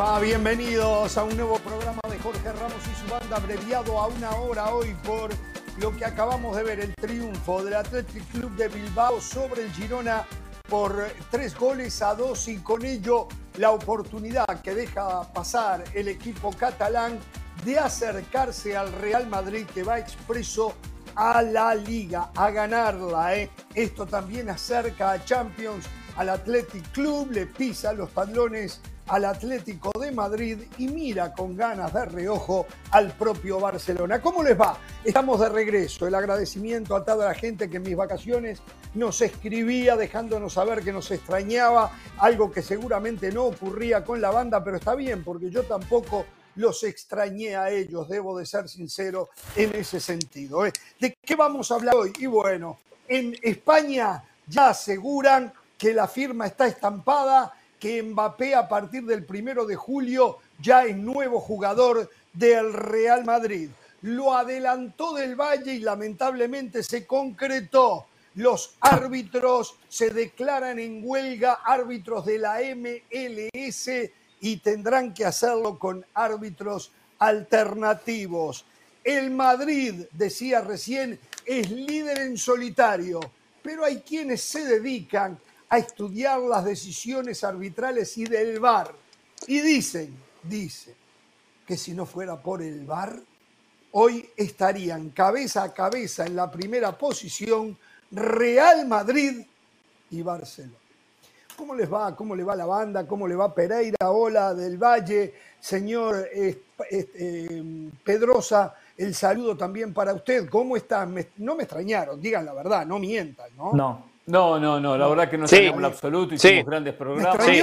Bienvenidos a un nuevo programa de Jorge Ramos y su banda, abreviado a una hora hoy por lo que acabamos de ver, el triunfo del Athletic Club de Bilbao sobre el Girona por tres goles a dos y con ello la oportunidad que deja pasar el equipo catalán de acercarse al Real Madrid que va expreso a la liga, a ganarla. ¿eh? Esto también acerca a Champions, al Athletic Club, le pisa los talones al Atlético de Madrid y mira con ganas de reojo al propio Barcelona. ¿Cómo les va? Estamos de regreso. El agradecimiento a toda la gente que en mis vacaciones nos escribía dejándonos saber que nos extrañaba, algo que seguramente no ocurría con la banda, pero está bien porque yo tampoco los extrañé a ellos, debo de ser sincero en ese sentido. ¿eh? ¿De qué vamos a hablar hoy? Y bueno, en España ya aseguran que la firma está estampada que Mbappé a partir del primero de julio ya es nuevo jugador del Real Madrid. Lo adelantó del Valle y lamentablemente se concretó. Los árbitros se declaran en huelga, árbitros de la MLS, y tendrán que hacerlo con árbitros alternativos. El Madrid, decía recién, es líder en solitario, pero hay quienes se dedican a estudiar las decisiones arbitrales y del VAR. Y dicen, dicen, que si no fuera por el VAR, hoy estarían cabeza a cabeza en la primera posición Real Madrid y Barcelona. ¿Cómo les va? ¿Cómo le va la banda? ¿Cómo le va Pereira? Hola del Valle, señor eh, Pedrosa, el saludo también para usted. ¿Cómo están? no me extrañaron, digan la verdad, no mientan, ¿no? No, no, no, no, la verdad que no sabemos en absoluto, hicimos grandes programas. ¿Me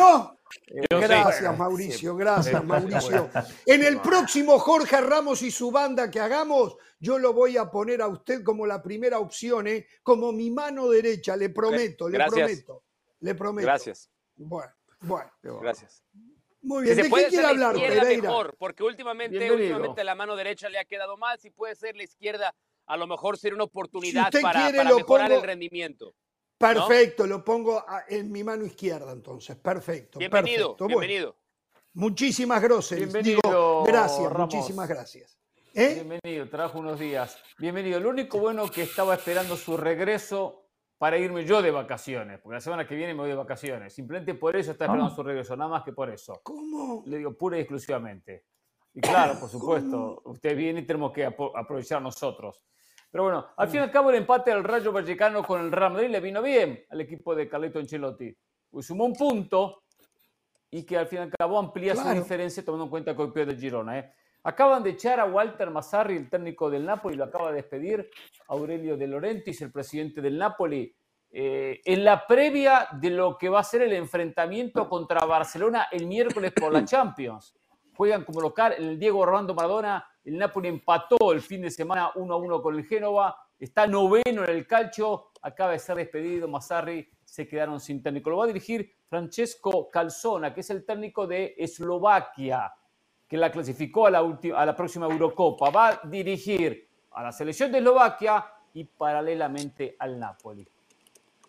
gracias, Mauricio, gracias, Mauricio. En el próximo Jorge Ramos y su banda que hagamos, yo lo voy a poner a usted como la primera opción, ¿eh? como mi mano derecha, le prometo, le prometo. Le prometo. Gracias. Bueno, bueno. Gracias. Muy bien, ¿de qué quiere hablar, Pereira? Mejor, porque últimamente, últimamente la mano derecha le ha quedado mal, si puede ser la izquierda, a lo mejor sería una oportunidad para, mejorar el rendimiento. Perfecto, lo pongo en mi mano izquierda entonces. Perfecto. Bienvenido, bienvenido. muchísimas gracias. Bienvenido, gracias, muchísimas gracias. ¿Eh? Bienvenido, trajo unos días. Bienvenido. Lo único bueno que estaba esperando su regreso para irme yo de vacaciones, porque la semana que viene me voy de vacaciones. Simplemente por eso está esperando su regreso, nada más que por eso. ¿Cómo? Le digo pura y exclusivamente. Y claro, por supuesto, usted viene y tenemos que aprovechar nosotros. Pero bueno, al fin y al cabo el empate del Rayo Vallecano con el Real Madrid le vino bien al equipo de Carleto Ancelotti. Pues sumó un punto y que al fin y al cabo amplía su diferencia tomando en cuenta el de Girona. ¿eh? Acaban de echar a Walter Mazzarri, el técnico del Napoli, lo acaba de despedir Aurelio De Laurentiis, el presidente del Napoli, eh, en la previa de lo que va a ser el enfrentamiento contra Barcelona el miércoles por la Champions. Juegan como local el Diego Armando Maradona el Napoli empató el fin de semana 1 a 1 con el Génova. Está noveno en el calcio. Acaba de ser despedido. Mazzarri se quedaron sin técnico. Lo va a dirigir Francesco Calzona, que es el técnico de Eslovaquia, que la clasificó a la, próxima Eurocopa. Va a dirigir a la selección de Eslovaquia y paralelamente al Napoli.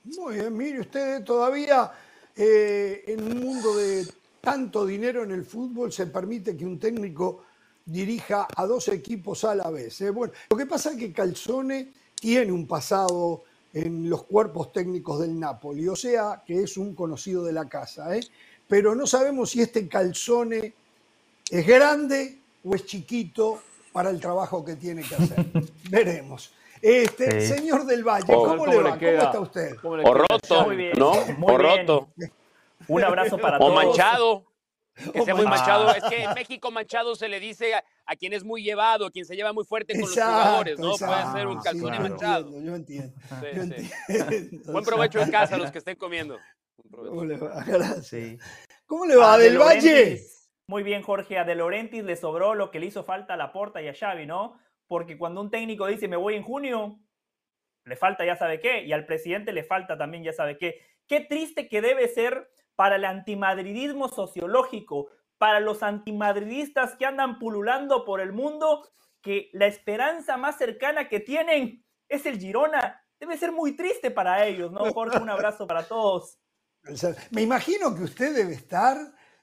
Muy bien, mire usted, todavía eh, en un mundo de tanto dinero en el fútbol se permite que un técnico dirija a dos equipos a la vez. ¿eh? Bueno, lo que pasa es que Calzone tiene un pasado en los cuerpos técnicos del Napoli, o sea que es un conocido de la casa, ¿eh? pero no sabemos si este Calzone es grande o es chiquito para el trabajo que tiene que hacer. Veremos. Este, Señor del Valle, ¿cómo, le va? ¿Cómo está usted? o roto, ¿no? o roto. Un abrazo para todos. O manchado. Que sea muy manchado. Es que en México manchado se le dice a, quien es muy llevado, a quien se lleva muy fuerte con los jugadores, ¿no? Puede ser un calzón manchado. Yo entiendo, yo entiendo. Buen provecho en casa los que estén comiendo. ¿Cómo le va? ¿Cómo le va, Del Valle? Muy bien, Jorge. A De Laurentiis le sobró lo que le hizo falta a Laporta y a Xavi, ¿no? Porque cuando un técnico dice me voy en junio, le falta ya sabe qué, y al presidente le falta también ya sabe qué. Qué triste que debe ser para el antimadridismo sociológico, para los antimadridistas que andan pululando por el mundo, que la esperanza más cercana que tienen es el Girona. Debe ser muy triste para ellos, ¿no, Jorge? Un abrazo para todos. Me imagino que usted debe estar,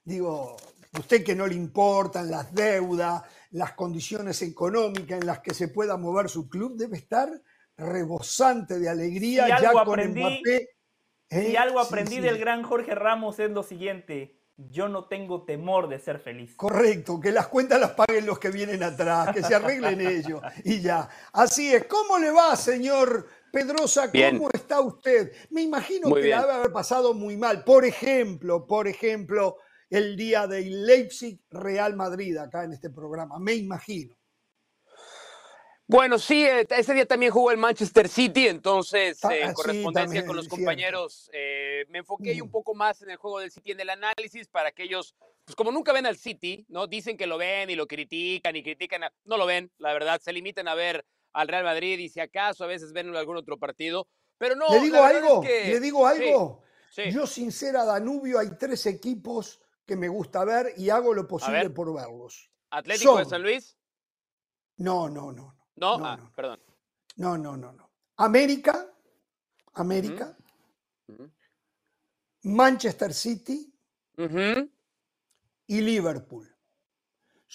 digo, usted que no le importan las deudas, las condiciones económicas en las que se pueda mover su club, debe estar rebosante de alegría Si ya con aprendí- Mbappé. Si ¿eh? algo Sí, aprendí sí. del gran Jorge Ramos es lo siguiente, yo no tengo temor de ser feliz. Correcto, que las cuentas las paguen los que vienen atrás, que se arreglen ellos y ya. Así es. ¿Cómo le va, señor Pedrosa? Bien. ¿Cómo está usted? Me imagino Muy que bien. la debe haber pasado muy mal. Por ejemplo, por ejemplo, el día de Leipzig Real Madrid acá en este programa. Me imagino. Bueno, sí, eh, ese día también jugó el Manchester City, entonces Ta- eh, ah, en correspondencia con los compañeros eh, me enfoqué Mm. un poco más en el juego del City, en el análisis para que ellos, pues como nunca ven al City, ¿no? Dicen que lo ven y lo critican y critican, a- no lo ven, la verdad, se limitan a ver al Real Madrid y si acaso a veces ven algún otro partido, pero no. ¿Le digo es algo? que- ¿Le digo algo? sí. Yo, sincera, Danubio, hay tres equipos que me gusta ver y hago lo posible ver. por verlos. Atlético de San Luis, No, no, no, no. no, ah, no. perdón. No, no, no, no. América, América. Manchester City y Liverpool.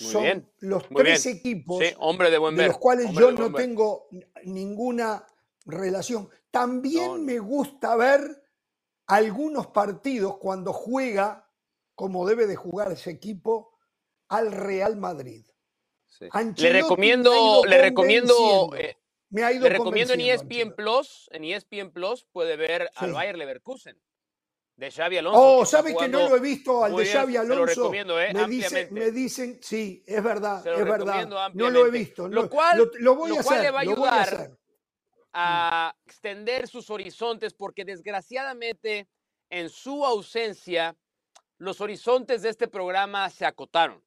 Muy Son bien, los muy tres bien. equipos Sí, hombre de buen de ver. los cuales hombre yo no ver. tengo ninguna relación. También no. me gusta ver algunos partidos cuando juega, como debe de jugar ese equipo, al Real Madrid. Sí. Le recomiendo, le recomiendo, eh, Me ha ido le recomiendo en E ESPN Ancelotti. Plus, en E ESPN Plus puede ver al Sí. Bayer Leverkusen de Xavi Alonso. Oh, ¿sabe que no lo he visto al de Xavi se lo Alonso? recomiendo, eh, me, dice- ampliamente. me dicen, sí, es verdad, es verdad. No lo he visto. Lo cual- lo, lo voy a cual hacer. le va a voy a ayudar hacer. a extender sus horizontes porque desgraciadamente en su ausencia los horizontes de este programa se acotaron.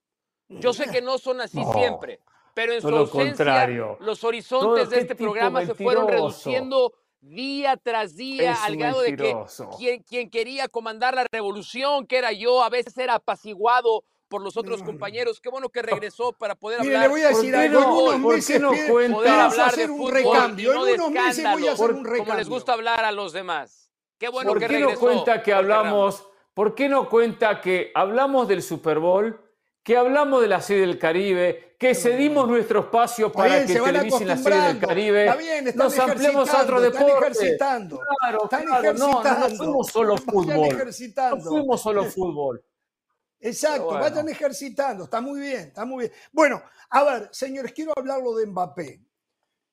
Yo sé que no son así No, siempre, pero en su lo ausencia contrario. los horizontes de este programa se fueron mentiroso. reduciendo día tras día Es al grado de que mentiroso. quien, quien quería comandar la revolución, que era yo, a veces era apaciguado por los otros No, no. compañeros. Qué bueno que regresó para poder Mire, le hablar. voy a ¿Por decir algo. En no? unos ¿Por qué meses no cuenta? hablar hacer de un recambio. no en unos meses voy a hacer un como recambio. les gusta hablar a los demás. Qué bueno ¿Por que qué no regresó. cuenta que hablamos, por qué no cuenta que hablamos del Super Bowl, que hablamos de la Serie del Caribe, que cedimos nuestro espacio para bien, que se van televisen la Serie del acostumbrando. Caribe? Está bien, están Nos ampliamos a otro están deporte. ejercitando. Claro, Están claro, no, no, fuimos solo fútbol. No fuimos solo fútbol. Exacto, bueno. vayan ejercitando, está muy bien, está muy bien. Bueno, a ver, señores, quiero hablarlo de Mbappé.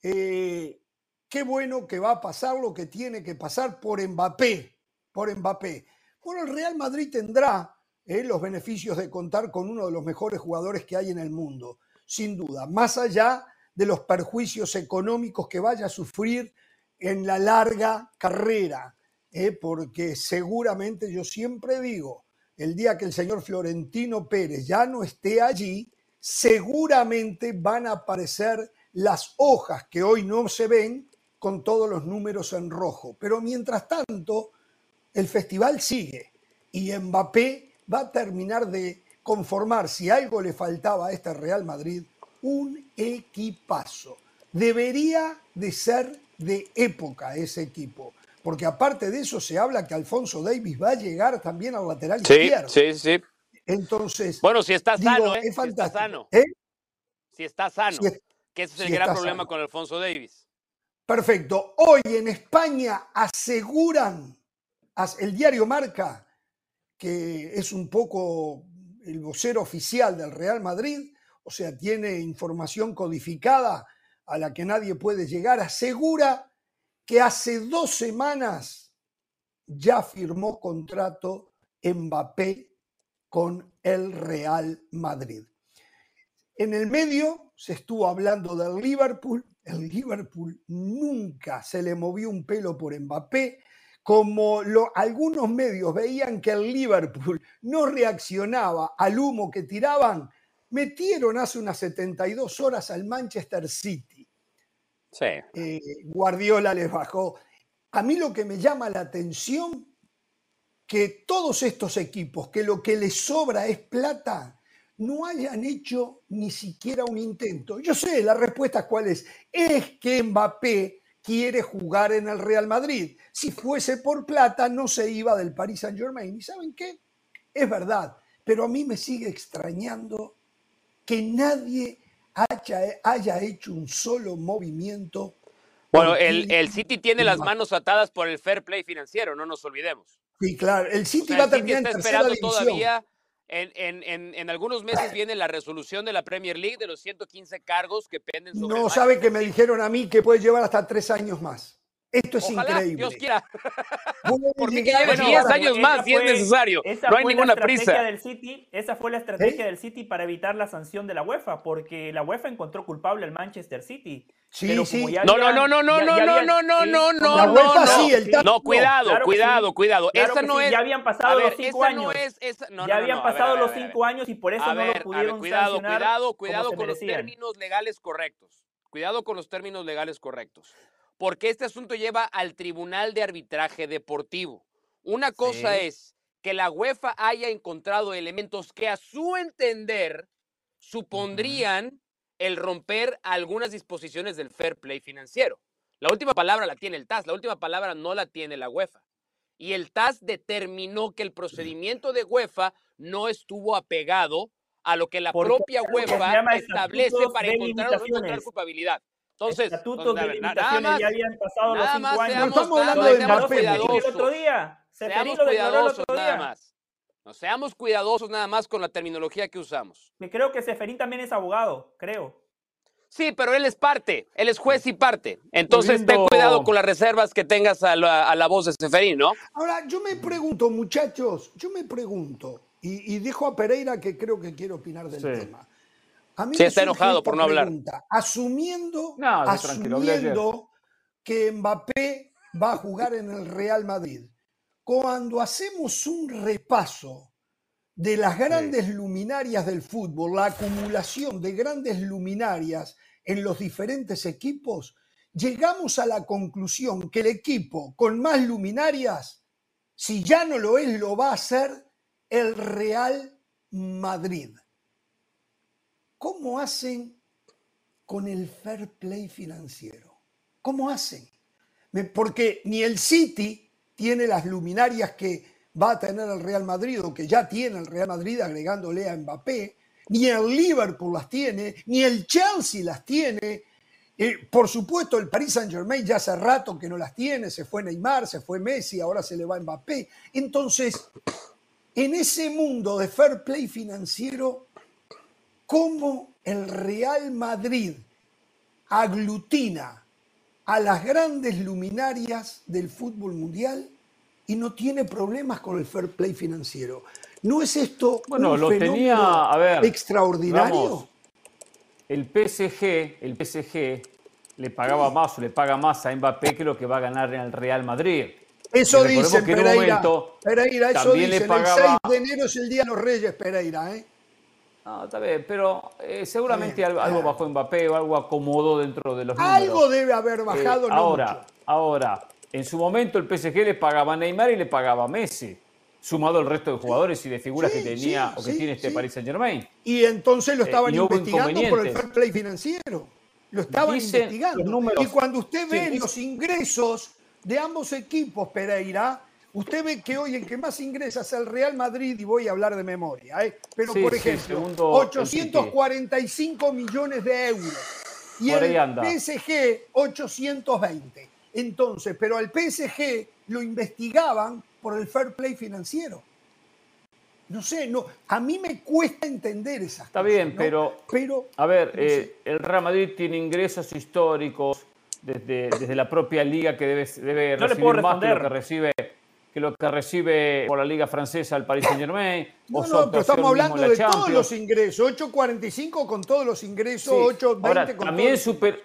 Eh, qué bueno que va a pasar lo que tiene que pasar por Mbappé, por Mbappé. Bueno, el Real Madrid tendrá los beneficios de contar con uno de los mejores jugadores que hay en el mundo, sin duda, más allá de los perjuicios económicos que vaya a sufrir en la larga carrera, eh, porque seguramente yo siempre digo, el día que el señor Florentino Pérez ya no esté allí, seguramente van a aparecer las hojas que hoy no se ven con todos los números en rojo. Pero mientras tanto, el festival sigue y Mbappé va a terminar de conformar, si algo le faltaba a este Real Madrid, un equipazo. Debería de ser de época ese equipo, porque aparte de eso se habla que Alfonso Davis va a llegar también al lateral Sí, izquierdo. sí, sí. Entonces, Bueno, si está digo, sano, ¿eh? es Si está sano. ¿Eh? Si está sano. Si es- que ese es el si gran problema sano. con Alfonso Davis. Perfecto. Hoy en España aseguran, as- el diario Marca, que es un poco el vocero oficial del Real Madrid, o sea, tiene información codificada a la que nadie puede llegar, asegura que hace dos semanas ya firmó contrato Mbappé con el Real Madrid. En el medio se estuvo hablando del Liverpool. El Liverpool nunca se le movió un pelo por Mbappé. Como lo- algunos medios veían que el Liverpool no reaccionaba al humo que tiraban, metieron hace unas 72 horas al Manchester City. Sí. Eh, Guardiola les bajó. A mí lo que me llama la atención, que todos estos equipos, que lo que les sobra es plata, no hayan hecho ni siquiera un intento. Yo sé, la respuesta cuál es. Es que Mbappé quiere jugar en el Real Madrid. Si fuese por plata, no se iba del Paris Saint Germain. ¿Y saben qué? Es verdad. pero a mí me sigue extrañando que nadie haya, haya hecho un solo movimiento. Bueno, el, el City tiene las manos atadas por el fair play financiero, no nos olvidemos. Sí, claro, el O City sea, va a terminar en está tercera división. todavía. En, en- en- en algunos meses viene la resolución de la Premier League de los 115 cargos que penden sobre No sabe que me dijeron a mí que puede llevar hasta tres años más. Esto es Ojalá, increíble. Dios quiera. Puede ¿Por qué que llegar lleve a Bueno, 10 llevar- años esa más si es necesario? esa No hay ninguna la estrategia prisa. Del City, esa fue la estrategia del City para evitar la sanción de la UEFA, porque la UEFA encontró culpable al Manchester City. Sí, pero sí. ya No, no, habían- no, no, no, ya- no, ya no, habían- no, no, sí, no, no, La no, UEFA no. sí, el No, no. cuidado, Claro cuidado, sí. cuidado. Claro que no sí, es. ya habían pasado ver, los cinco esta no años. es. esta- no, ya habían pasado ver, los ver. cinco años y por eso no lo pudieron cuidado, sancionar cuidado, cuidado se con los términos legales correctos. Cuidado con los términos legales correctos. Porque este asunto lleva al Tribunal de Arbitraje Deportivo. Una cosa Sí. es que la UEFA haya encontrado elementos que a su entender supondrían el romper algunas disposiciones del fair play financiero. La última palabra la tiene el TAS, la última palabra no la tiene la UEFA. Y el TAS determinó que el procedimiento de UEFA no estuvo apegado a lo que la Porque propia UEFA establece para encontrar encontrar culpabilidad. Entonces, limitaciones nada más, ya habían pasado los cinco más años. seamos, estamos hablando de seamos Mbappé. El otro día. Seamos lo declaró el cuidadosos nada más. No seamos cuidadosos nada más con la terminología que usamos. Que creo que Seferín también es abogado, creo. Sí, pero él es parte, él es juez y parte. Entonces, ten cuidado con las reservas que tengas a la, a la voz de Seferín, ¿no? Ahora, yo me pregunto, muchachos, yo me pregunto, y, y dejo a Pereira que creo que quiere opinar del Sí. tema. A mí Sí, me está enojado por no hablar. pregunta. Asumiendo, No, asumiendo que Mbappé va a jugar en el Real Madrid, cuando hacemos un repaso de las grandes luminarias del fútbol, la acumulación de grandes luminarias en los diferentes equipos, llegamos a la conclusión que el equipo con más luminarias, si ya no lo es, lo va a hacer el Real Madrid. ¿Cómo hacen con el fair play financiero? ¿Cómo hacen? Porque ni el City tiene las luminarias que va a tener el Real Madrid o que ya tiene el Real Madrid agregándole a Mbappé, ni el Liverpool las tiene, ni el Chelsea las tiene. Eh, por supuesto, el Paris Saint Germain ya hace rato que no las tiene, se fue Neymar, se fue Messi, ahora se le va Mbappé. Entonces, en ese mundo de fair play financiero, ¿cómo el Real Madrid aglutina a las grandes luminarias del fútbol mundial y no tiene problemas con el fair play financiero? ¿No es esto Bueno, un lo fenómeno tenía, a ver, extraordinario? vamos, el PSG, el PSG le pagaba más o le paga más a Mbappé que lo que va a ganar en el Real Madrid. Eso un Pereira. Pereira, eso dicen. pagaba- El 6 de enero es el Día de los Reyes, Pereira. ¿eh? No, está bien, pero eh, seguramente algo, bajó Mbappé o algo acomodó dentro de los números. Algo debe haber Eh, bajado. no ahora, mucho. ahora, en su momento el PSG le pagaba a Neymar y le pagaba a Messi, sumado al resto de jugadores y de figuras Sí, que tenía sí, o que sí, tiene este. Paris Saint Germain. Y entonces lo Eh, estaban investigando por el fair play financiero. Lo estaban Dicen investigando. números. Y cuando usted ve los ingresos de ambos equipos, Pereira, usted ve que hoy el que más ingresa es el Real Madrid, y voy a hablar de memoria, ¿eh? pero Sí, por sí, ejemplo, segundo el City. 845 millones de euros. Y Por ahí el anda. PSG, 820. Entonces, pero al PSG lo investigaban por el fair play financiero. No sé, no, a mí me cuesta entender esas Está cosas, bien, ¿no? pero pero A ver, eh, el Real Madrid tiene ingresos históricos desde, desde la propia liga que debe, debe No le recibir puedo más que lo responder. que recibe que lo que recibe por la liga francesa el Paris Saint Germain. No, no, pero estamos hablando de todos los ingresos. 8.45 con todos los ingresos, 8.20 Ahora, con también todos super...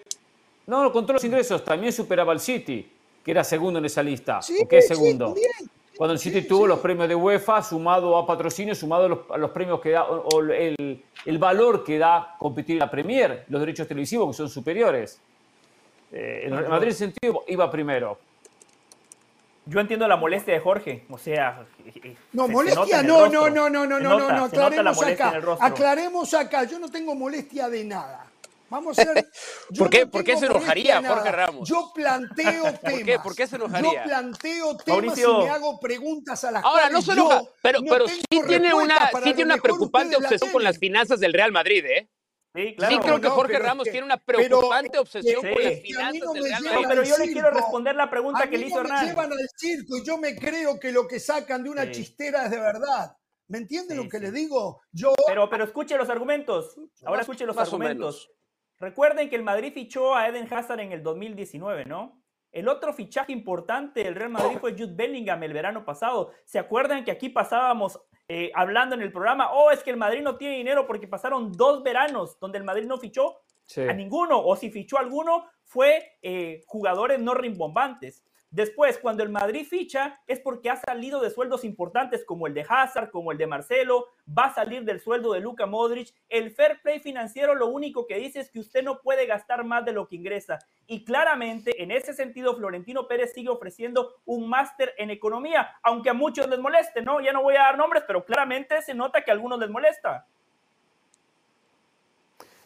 No, no, con todos los ingresos, también superaba al City, que era segundo en esa lista. Sí, ¿O qué es sí, segundo? también. Cuando el City Sí, tuvo sí. los premios de UEFA, sumado a patrocinio, sumado a los, a los premios que da, o, o el, el valor que da competir en la Premier, los derechos televisivos que son superiores. Eh, el Real Madrid en ese sentido iba primero. Yo entiendo la molestia de Jorge, o sea... No, se- se molestia, nota en el no, rostro. no, no, no, no, no, no, la aclaremos acá. Aclaremos acá, yo no tengo molestia de nada. Vamos a ser. ¿Por qué, ¿por qué se enojaría Jorge Ramos? Yo planteo temas. ¿Por qué, ¿Por qué se enojaría? Yo planteo temas Mauricio. y me hago preguntas a las Ahora, no se enoja, pero, no pero sí tiene una, sí tiene una preocupante la obsesión con las finanzas del Real Madrid, ¿eh? Sí, claro. sí, creo que no, Jorge Ramos que- tiene una preocupante es obsesión con las finanzas no del me Real llevan No, Madrid. pero yo le quiero responder la pregunta A que mí le hizo no me Hernán. llevan al circo y yo me creo que lo que sacan de una Sí. chistera es de verdad. ¿Me entienden Sí, lo que sí. le digo? Yo Pero, pero escuche los argumentos. Ahora escuche los argumentos. Recuerden que el Madrid fichó a Eden Hazard en el 2019, ¿no? El otro fichaje importante del Real Madrid fue Jude Bellingham el verano pasado. ¿Se acuerdan que aquí pasábamos eh, hablando en el programa? Oh, es que el Madrid no tiene dinero porque pasaron dos veranos donde el Madrid no fichó Sí. a ninguno, o si fichó a alguno, fue eh, jugadores no rimbombantes. Después, cuando el Madrid ficha, es porque ha salido de sueldos importantes como el de Hazard, como el de Marcelo, va a salir del sueldo de Luka Modric. El fair play financiero lo único que dice es que usted no puede gastar más de lo que ingresa. Y claramente, en ese sentido, Florentino Pérez sigue ofreciendo un máster en economía, aunque a muchos les moleste, ¿no? Ya no voy a dar nombres, pero claramente se nota que a algunos les molesta.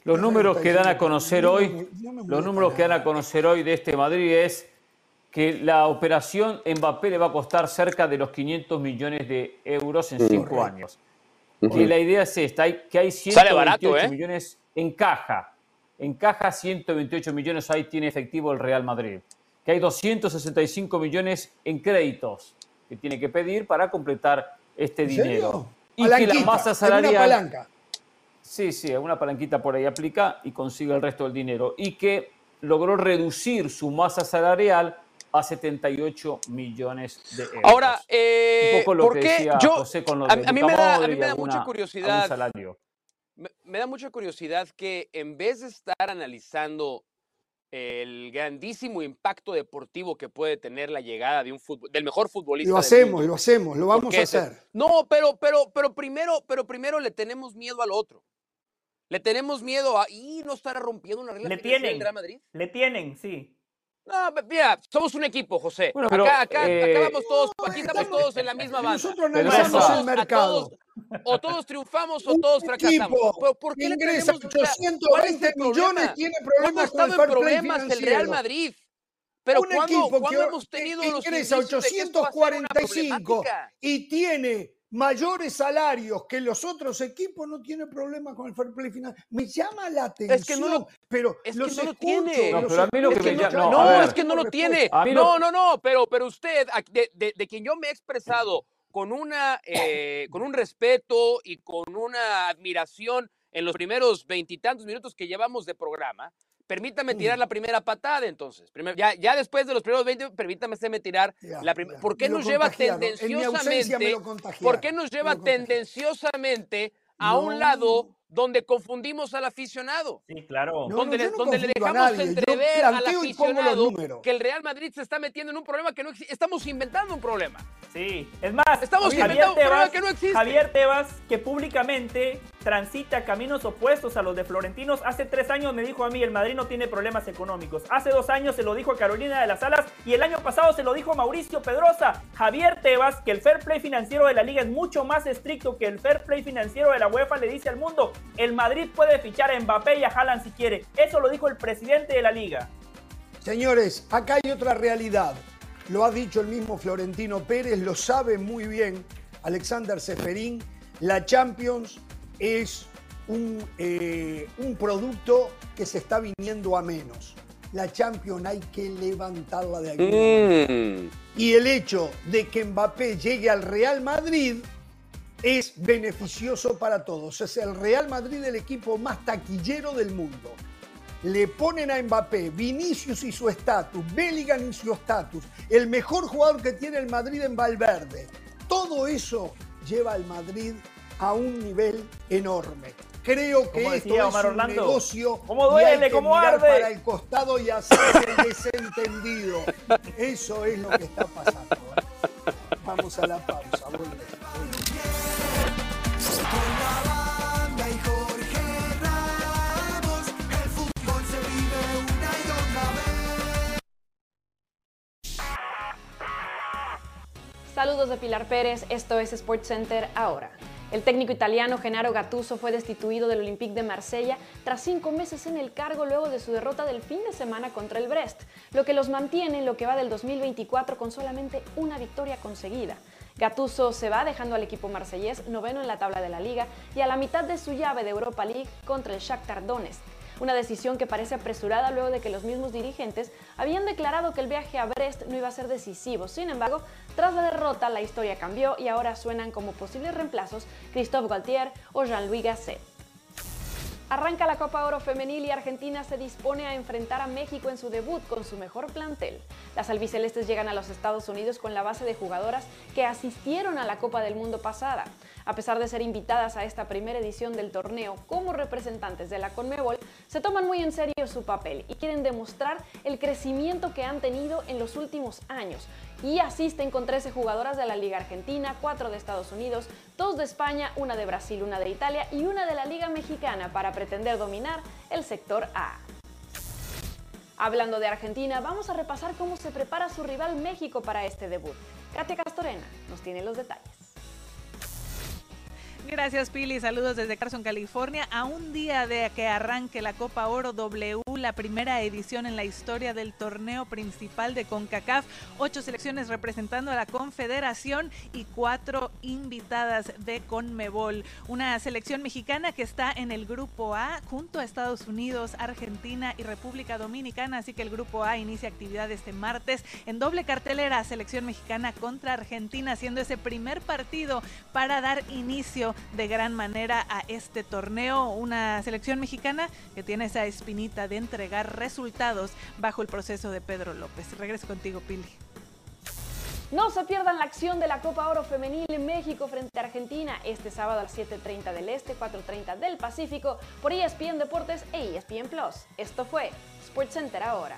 Los números que dan a conocer hoy, los números que dan a conocer hoy de este Madrid es que la operación Mbappé le va a costar cerca de los 500 millones de euros en cinco años. Que la idea es esta, hay, que hay Sale 128 barato, ¿eh? millones en caja. En caja 128 millones ahí tiene efectivo el Real Madrid. Que hay 265 millones en créditos que tiene que pedir para completar este ¿En dinero. Y que la masa alguna salarial... palanca. Sí, sí, alguna palanquita por ahí aplica y consigue el resto del dinero. Y que logró reducir su masa salarial a 78 millones de euros. Ahora, eh, un poco lo ¿por que qué decía yo, José con lo a, de a mí me da, a Modric mí y me da alguna- mucha curiosidad, salario. me, me da mucha curiosidad que en vez de estar analizando el grandísimo impacto deportivo que puede tener la llegada de un fútbol, del mejor futbolista Lo hacemos, mundo, lo hacemos, lo vamos a ese- hacer. No, pero, pero, pero primero, pero primero le tenemos miedo al otro. Le tenemos miedo a y no estará rompiendo una regla Le tienen. Real Madrid. Le tienen, sí. No, mira, somos un equipo, José. Bueno, pero, acá, acá, eh, acá vamos todos, No, aquí estamos todos en la misma banda. Nosotros Pero analizamos el a mercado. todos, o todos triunfamos o todos fracasamos. equipo Pero ¿por qué le ingresa sea, 820 ¿cuál es el millones tiene ¿Cuándo ha problemas con el en play problemas el Real. Madrid? Pero un ¿cuándo, equipo ¿cuándo que, hemos tenido los ingresa una 845 problemática? y tiene mayores salarios que los otros equipos, no tiene problema con el fair play financiero. Me llama la atención, Es que no lo- pero es que los no lo escucho, tiene. No, los pero a mí lo escucho, que me no- llama- No, No, a ver. es que no lo tiene. No, no, no, pero, pero usted, de, de- de quien yo me he expresado con, una, eh, con un respeto y con una admiración en los primeros veintitantos minutos que llevamos de programa, permítame tirar Mm. la primera patada entonces. Ya, ya después de los primeros 20, permítame hacerme tirar Ya, la primera. ¿Por qué nos lleva tendenciosamente? ¿Por qué nos lleva tendenciosamente a No. un lado donde confundimos al aficionado? Sí, claro. No, donde, no, le, no donde le a dejamos yo entrever al aficionado que el Real Madrid se está metiendo en un problema que no existe. Estamos inventando un problema. Sí, es más, Estamos inventando un problema que no existe. Javier Tebas, que públicamente transita caminos opuestos a los de Florentinos, hace tres años me dijo a mí, el Madrid no tiene problemas económicos. Hace dos años se lo dijo a Carolina de las Alas y el año pasado se lo dijo a Mauricio Pedrosa. Javier Tebas, que el fair play financiero de la liga es mucho más estricto que el fair play financiero de la UEFA, le dice al mundo, el Madrid puede fichar a Mbappé y a Haaland si quiere. Eso lo dijo el presidente de la liga. Señores, acá hay otra realidad. Lo ha dicho el mismo Florentino Pérez, lo sabe muy bien Alexander Seferín. La Champions es un, eh, un producto que se está viniendo a menos. La Champions hay que levantarla de manera. Mm. Y el hecho de que Mbappé llegue al Real Madrid es beneficioso para todos. Es el Real Madrid el equipo más taquillero del mundo. Le ponen a Mbappé, Vinicius y su estatus, Bellingham y su estatus, el mejor jugador que tiene el Madrid en Valverde. Todo eso lleva al Madrid a un nivel enorme. Creo que esto es Omar un Orlando, negocio ¿cómo y hay duele, que cómo mirar arde? para el costado y hacerse el desentendido. Eso es lo que está pasando. ¿eh? Vamos a la pausa. volvemos. Saludos de Pilar Pérez, esto es SportsCenter ahora. El técnico italiano Gennaro Gattuso fue destituido del Olympique de Marsella tras cinco meses en el cargo luego de su derrota del fin de semana contra el Brest, lo que los mantiene en lo que va del 2024 con solamente una victoria conseguida. Gattuso se va dejando al equipo marsellés noveno en la tabla de la liga y a la mitad de su llave de Europa League contra el Shakhtar Donetsk. Una decisión que parece apresurada luego de que los mismos dirigentes habían declarado que el viaje a Brest no iba a ser decisivo. Sin embargo, tras la derrota, la historia cambió y ahora suenan como posibles reemplazos Christophe Galtier o Jean-Louis Gasset. Arranca la Copa Oro Femenil y Argentina se dispone a enfrentar a México en su debut con su mejor plantel. Las albicelestes llegan a los Estados Unidos con la base de jugadoras que asistieron a la Copa del Mundo pasada. A pesar de ser invitadas a esta primera edición del torneo como representantes de la Conmebol, se toman muy en serio su papel y quieren demostrar el crecimiento que han tenido en los últimos años y asisten con 13 jugadoras de la Liga Argentina, 4 de Estados Unidos, 2 de España, una de Brasil, una de Italia y una de la Liga Mexicana para pretender dominar el sector A. Hablando de Argentina, vamos a repasar cómo se prepara su rival México para este debut. Katia Castorena nos tiene los detalles. Gracias, Pili. Saludos desde Carson, California. A un día de que arranque la Copa Oro W, la primera edición en la historia del torneo principal de CONCACAF. Ocho selecciones representando a la Confederación y cuatro invitadas de CONMEBOL. Una selección mexicana que está en el Grupo A junto a Estados Unidos, Argentina y República Dominicana. Así que el Grupo A inicia actividad este martes en doble cartelera. Selección mexicana contra Argentina, siendo ese primer partido para dar inicio de gran manera a este torneo. Una selección mexicana que tiene esa espinita de entregar resultados bajo el proceso de Pedro López. Regreso contigo, Pili. No se pierdan la acción de la Copa Oro Femenil en México frente a Argentina este sábado a las 7.30 del Este, 4.30 del Pacífico por ESPN Deportes e ESPN Plus. Esto fue SportsCenter ahora.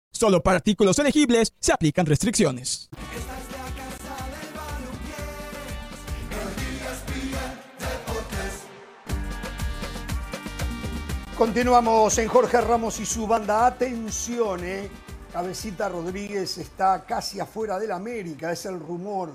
Solo para artículos elegibles se aplican restricciones. Continuamos en Jorge Ramos y su banda. Atención, eh. Cabecita Rodríguez está casi afuera del América, es el rumor.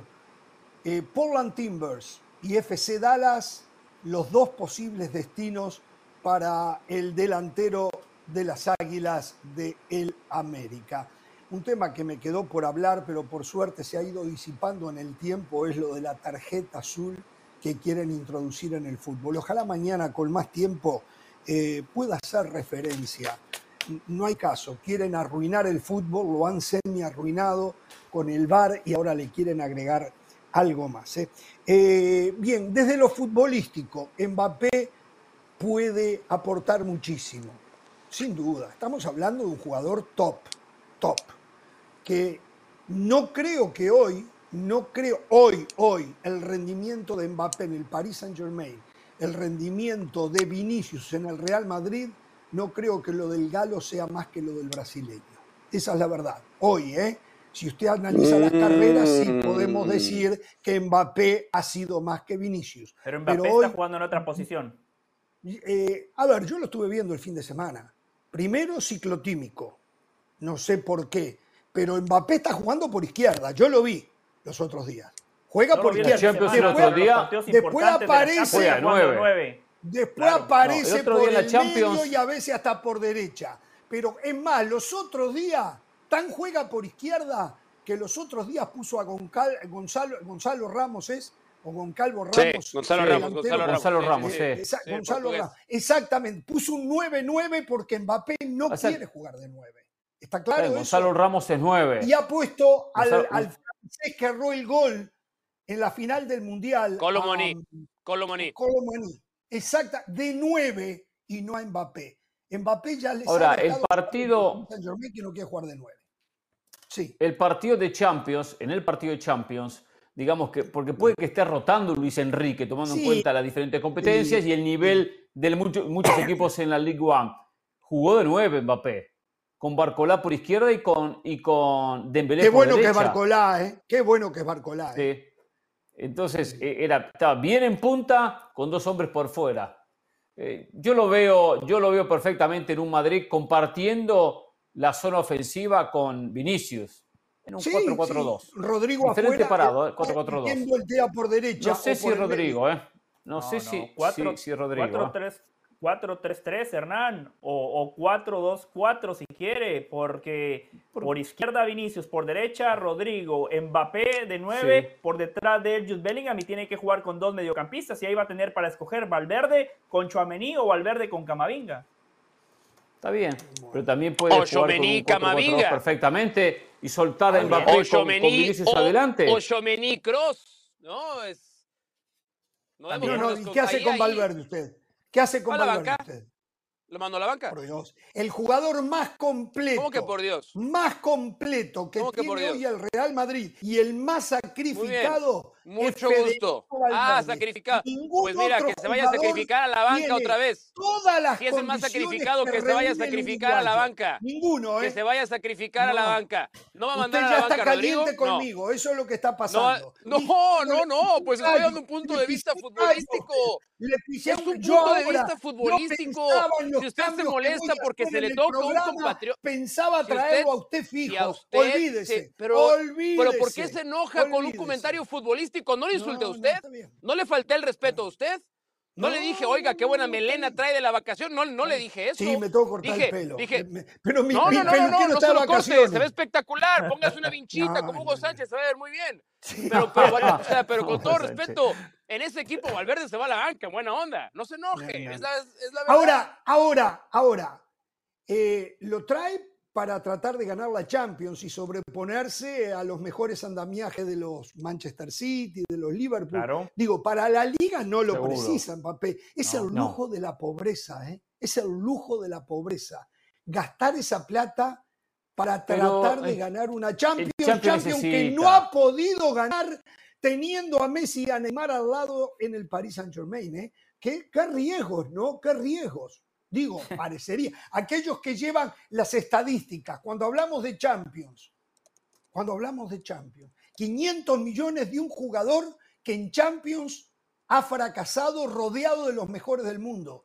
Eh, Portland Timbers y FC Dallas, los dos posibles destinos para el delantero de las Águilas de el América. Un tema que me quedó por hablar, pero por suerte se ha ido disipando en el tiempo, es lo de la tarjeta azul que quieren introducir en el fútbol. Ojalá mañana con más tiempo eh, pueda hacer referencia. No hay caso, quieren arruinar el fútbol, lo han semi arruinado con el VAR y ahora le quieren agregar algo más. ¿eh? Eh, bien, desde lo futbolístico, Mbappé puede aportar muchísimo sin duda. Estamos hablando de un jugador top, top, que no creo que hoy, no creo hoy, hoy, el rendimiento de Mbappé en el Paris Saint Germain, el rendimiento de Vinicius en el Real Madrid, no creo que lo del Galo sea más que lo del brasileño. Esa es la verdad. Hoy, ¿eh? Si usted analiza las carreras, sí podemos decir que Mbappé ha sido más que Vinicius. Pero Mbappé está jugando en otra posición. Eh, a ver, yo lo estuve viendo el fin de semana. Primero ciclotímico, no sé por qué, pero Mbappé está jugando por izquierda, yo lo vi los otros días. Juega por izquierda. Después, después aparece, después aparece por el medio y a veces hasta por derecha. Pero es más, los otros días tan juega por izquierda que los otros días puso a Gonzalo, Gonzalo Ramos es o Goncalvo Sí, Ramos. Gonzalo delantero. Gonzalo Ramos. Gonzalo sí, Ramos, sí, sí. Exa- sí, Gonzalo. Ramos. Exactamente. Puso un 9-9 porque Mbappé no O sea, quiere jugar de 9. ¿Está claro eso? Gonzalo Ramos es 9. Y ha puesto al, Gonzalo- al francés que erró el gol en la final del Mundial. Colomoni. a- Colomoni. Colomani. Exacta, de 9 y no a Mbappé. Mbappé ya les Ahora, ha el partido- Saint Germain que no quiere jugar de 9. Sí. El partido de Champions, en el partido de Champions, digamos que, porque puede que esté rotando Luis Enrique, tomando en Sí. cuenta las diferentes competencias y el nivel de mucho- muchos equipos en la Ligue 1. Jugó de 9 Mbappé, con Barcolá por izquierda y con, y con Dembélé Qué por bueno que es derecha. Barcolá, ¿eh? Qué bueno que es Barcolá. ¿eh? Sí. Entonces, eh, era, estaba bien en punta con dos hombres por fuera. Eh, yo, lo veo, yo lo veo perfectamente en un Madrid compartiendo la zona ofensiva con Vinicius en un Sí, 4-4-2. sí. Rodrigo Diferente afuera, parado, eh, ¿eh? 4-4-2. metiendo el TEA por derecha. No sé si Rodrigo, medio. ¿eh? No, sé si, Cuatro- si, si Rodrigo. ¿eh? 4-3 4-3-3, Hernán, o, o 4-2-4 si quiere, porque por izquierda Vinicius, por derecha Rodrigo, Mbappé de 9, Sí. por detrás de él Jude Bellingham y tiene que jugar con dos mediocampistas y ahí va a tener para escoger Valverde con Chuamení o Valverde con Camavinga. Está bien, pero también puede O jugar con un Tchouaméni, 4-4-2 Camavinga. perfectamente y soltar a. Mbappé O con, Vinicius o, adelante. o Cross. No, es. No, También. No, no, ¿y qué hace ahí- con ahí Valverde usted? ¿Qué hace con ¿A la Valverde banca? usted? ¿Lo mandó a la banca? Por Dios. El jugador más completo. ¿Cómo que por Dios? Más completo que ¿Cómo que tiene hoy el Real Madrid y el más sacrificado. Mucho gusto. Ah, sacrificado. Ningún Pues mira, que se vaya a sacrificar a la banca otra vez. Todas las Si es el más sacrificado, que se vaya a sacrificar a la banca. Ninguno, ¿eh? Que se vaya a sacrificar a la No. banca. ¿No va a Usted mandar a ya la está banca Rodrigo? caliente No. conmigo, eso es lo que está No, pasando. no, Ni- no, no, pues estoy dando un punto de vista futbolístico. Le pisé Es un punto de vista no futbolístico. Si usted se molesta a porque se le toca a un compatriota. Pensaba traerlo usted- a usted fijo. a usted olvídese. se- pero, olvídese. pero ¿por qué se enoja con un comentario futbolístico? ¿No le insulte a No, usted? ¿No le falté el respeto a usted? No, le dije, oiga, qué buena melena trae de la vacación. No, no le dije eso. Sí, me tengo que cortar dije, el pelo. Dije, Me- me- pero mi, no, mi no, no, no, no, no se lo corte, se ve espectacular. Póngase una vinchita, como Hugo. Sánchez, se va a ver muy bien. Sí. Pero, pero, bueno, o sea, pero con todo respeto, en ese equipo Valverde se va a la banca, buena onda. No se enoje, No, no. Es, la, es la verdad. Ahora, ahora, ahora, eh, lo trae para tratar de ganar la Champions y sobreponerse a los mejores andamiajes de los Manchester City, de los Liverpool. Claro. Digo, para la liga no lo Seguro. precisa Mbappé. Es No, el no. lujo de la pobreza, ¿eh? Es el lujo de la pobreza. Gastar esa plata para Pero, tratar de eh, ganar una Champions, Champions Champions que no ha podido ganar teniendo a Messi y a Neymar al lado en el Paris Saint Germain. ¿eh? ¿Qué, qué riesgos, ¿no? ¿Qué riesgos? Digo, parecería. Aquellos que llevan las estadísticas, cuando hablamos de Champions, cuando hablamos de Champions, 500 millones de un jugador que en Champions ha fracasado rodeado de los mejores del mundo.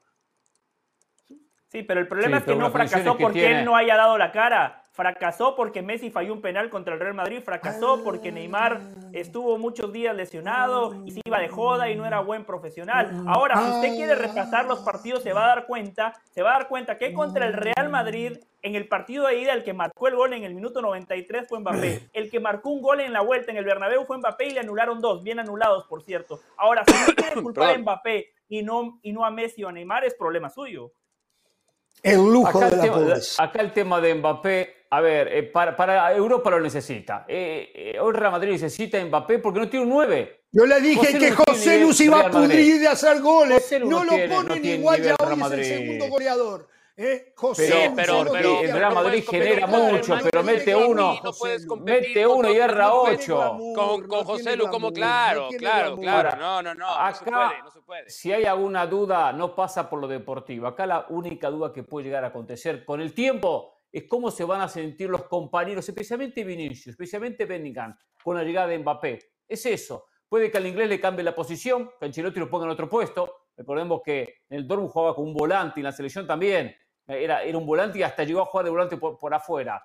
Sí, pero el problema Sí, es que no fracasó que porque tiene- él no haya dado la cara. Fracasó porque Messi falló un penal contra el Real Madrid. Fracasó porque Neymar estuvo muchos días lesionado y se iba de joda y no era buen profesional. Ahora, si usted quiere repasar los partidos, se va a dar cuenta, se va a dar cuenta que contra el Real Madrid, en el partido de ida, el que marcó el gol en el minuto 93 fue Mbappé. El que marcó un gol en la vuelta en el Bernabéu fue Mbappé y le anularon dos, bien anulados, por cierto. Ahora, si usted quiere culpar a. Mbappé y no, y no a Messi o a Neymar, es problema suyo. El lujo Acá de el, la tema, pobreza. acá el tema de Mbappé, a ver, eh, para, para Europa lo necesita. Eh, eh, hoy Real Madrid necesita a Mbappé porque no tiene un 9. Yo le dije José que no José tiene Lu se iba a pudrir de hacer goles. No no lo tiene- no ponen tiene igual, ya hoy Real es el Madrid. segundo goleador. ¿eh? José Pero, pero- ¿sabes lo pero- que el? Real no Madrid genera mucho, pero mete no uno. Mete uno y erra no ocho. Con, no con José tiene Lu, como claro, no claro, claro. No, no, no. No se Acá- puede, no se puede. Si hay alguna duda, no pasa por lo deportivo. Acá la única duda que puede llegar a acontecer con el tiempo es cómo se van a sentir los compañeros, especialmente Vinicius, especialmente Bellingham, con la llegada de Mbappé. Es eso. Puede que al inglés le cambie la posición, que Ancelotti lo ponga en otro puesto. Recordemos que en el Dortmund jugaba con un volante y en la selección también. Era, era un volante y hasta llegó a jugar de volante por, por afuera.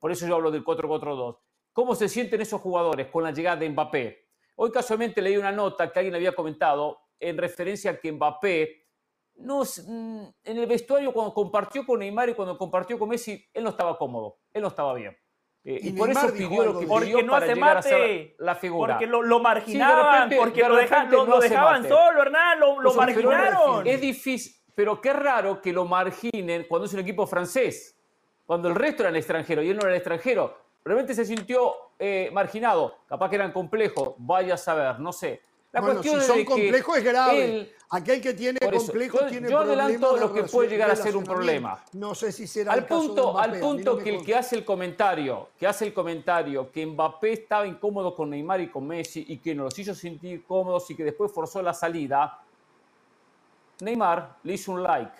Por eso yo hablo del 4-4-2. ¿Cómo se sienten esos jugadores con la llegada de Mbappé? Hoy casualmente leí una nota que alguien había comentado en referencia a que Mbappé no, mm, en el vestuario cuando compartió con Neymar y cuando compartió con Messi, él no estaba cómodo, él no estaba bien. Eh, y, Y por eso pidió lo que Porque pidió no para hace llegar a ser mate. la figura. Porque lo, lo marginaban, repente- porque lo, deja- lo- no lo hace dejaban mate. solo, Hernán, lo, marginaron. Es difícil, pero qué raro que lo marginen cuando es un equipo francés, cuando el resto eran extranjeros y él no era extranjero. Realmente se sintió eh, marginado, capaz que eran complejos, vaya a saber, no sé. La bueno, cuestión si es son complejos es grave. él- Aquel que tiene eso, complejos yo- tiene yo adelanto lo que puede llegar a ser un problema. No sé si será al el caso de punto, Mbappé, al punto no que el que hace el comentario, que hace el comentario que Mbappé estaba incómodo con Neymar y con Messi y que nos los hizo sentir cómodos y que después forzó la salida, Neymar le hizo un like.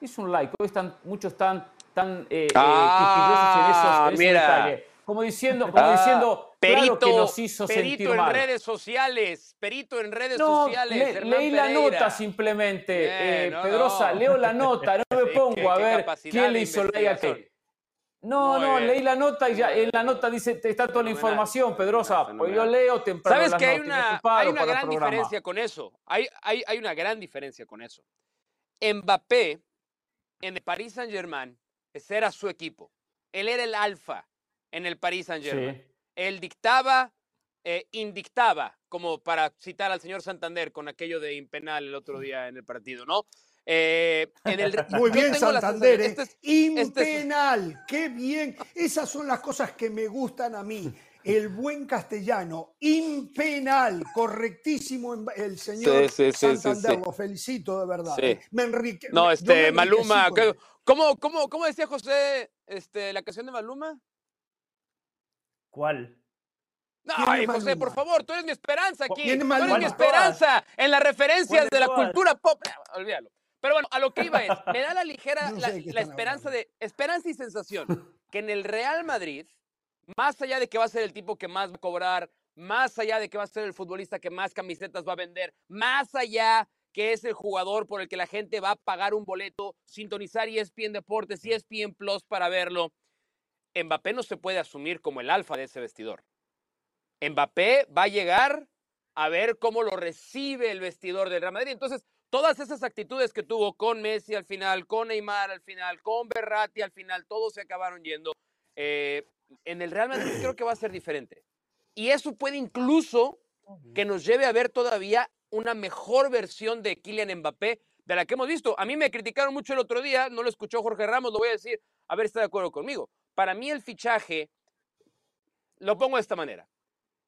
Hizo un like. Hoy están, muchos están tan eh, eh, Ah, quisquillosos en esos, en mira. detalle. Como diciendo, como Ah, diciendo claro que nos hizo perito sentir en mal. redes sociales, perito en redes No, sociales. le- leí la nota simplemente, Bien, eh, no, Pedrosa, no. leo la nota, no me pongo qué- a qué ver quién le hizo like a qué. No, Muy no, bien. leí la nota y ya en la nota dice está toda la información, Pedrosa. Pues yo leo temprano ¿Sabes las que hay una, hay una gran diferencia con eso? Hay, hay, hay una gran diferencia con eso. Mbappé en el Paris Saint Germain, ese era su equipo. Él era el alfa en el Paris Saint Germain. Sí. Él dictaba, eh, indictaba, como para citar al señor Santander con aquello de impenal el otro día en el partido, ¿no? Eh, en el, Muy bien, Santander. ¿eh? este es- este es- Impenal. Qué bien. Esas son las cosas que me gustan a mí. El buen castellano, impenal, correctísimo el señor Sí, sí, sí, sí, Santander. Lo felicito de verdad. ¿eh? Me enrique. No, me este, Maluma. con ¿qué- él. ¿Cómo, cómo, cómo decía José este, la canción de Maluma? ¿Cuál? No, ¿Quién es ay, José, por favor, tú eres mi esperanza aquí. ¿Quién es Tú eres mi esperanza en las referencias ¿Cuál de la cultura pop. Ah, Olvídalo. Pero bueno, a lo que iba es, me da la ligera, No sé la, esperanza hablando. de, esperanza y sensación que en el Real Madrid, más allá de que va a ser el tipo que más va a cobrar, más allá de que va a ser el futbolista que más camisetas va a vender, más allá que es el jugador por el que la gente va a pagar un boleto, sintonizar E ESPN Deportes, ESPN Plus para verlo, Mbappé no se puede asumir como el alfa de ese vestidor. Mbappé va a llegar a ver cómo lo recibe el vestidor del Real Madrid. Entonces, todas esas actitudes que tuvo con Messi al final, con Neymar al final, con Berratti al final, todos se acabaron yendo. Eh, en el Real Madrid creo que va a ser diferente. Y eso puede incluso que nos lleve a ver todavía una mejor versión de Kylian Mbappé de la que hemos visto. A mí me criticaron mucho el otro día, no lo escuchó Jorge Ramos, lo voy a decir, a ver si está de acuerdo conmigo. Para mí el fichaje, lo pongo de esta manera.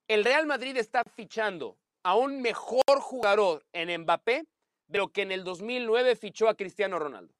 El Real Madrid está fichando a un mejor jugador en Mbappé de lo que en el 2009 fichó a Cristiano Ronaldo,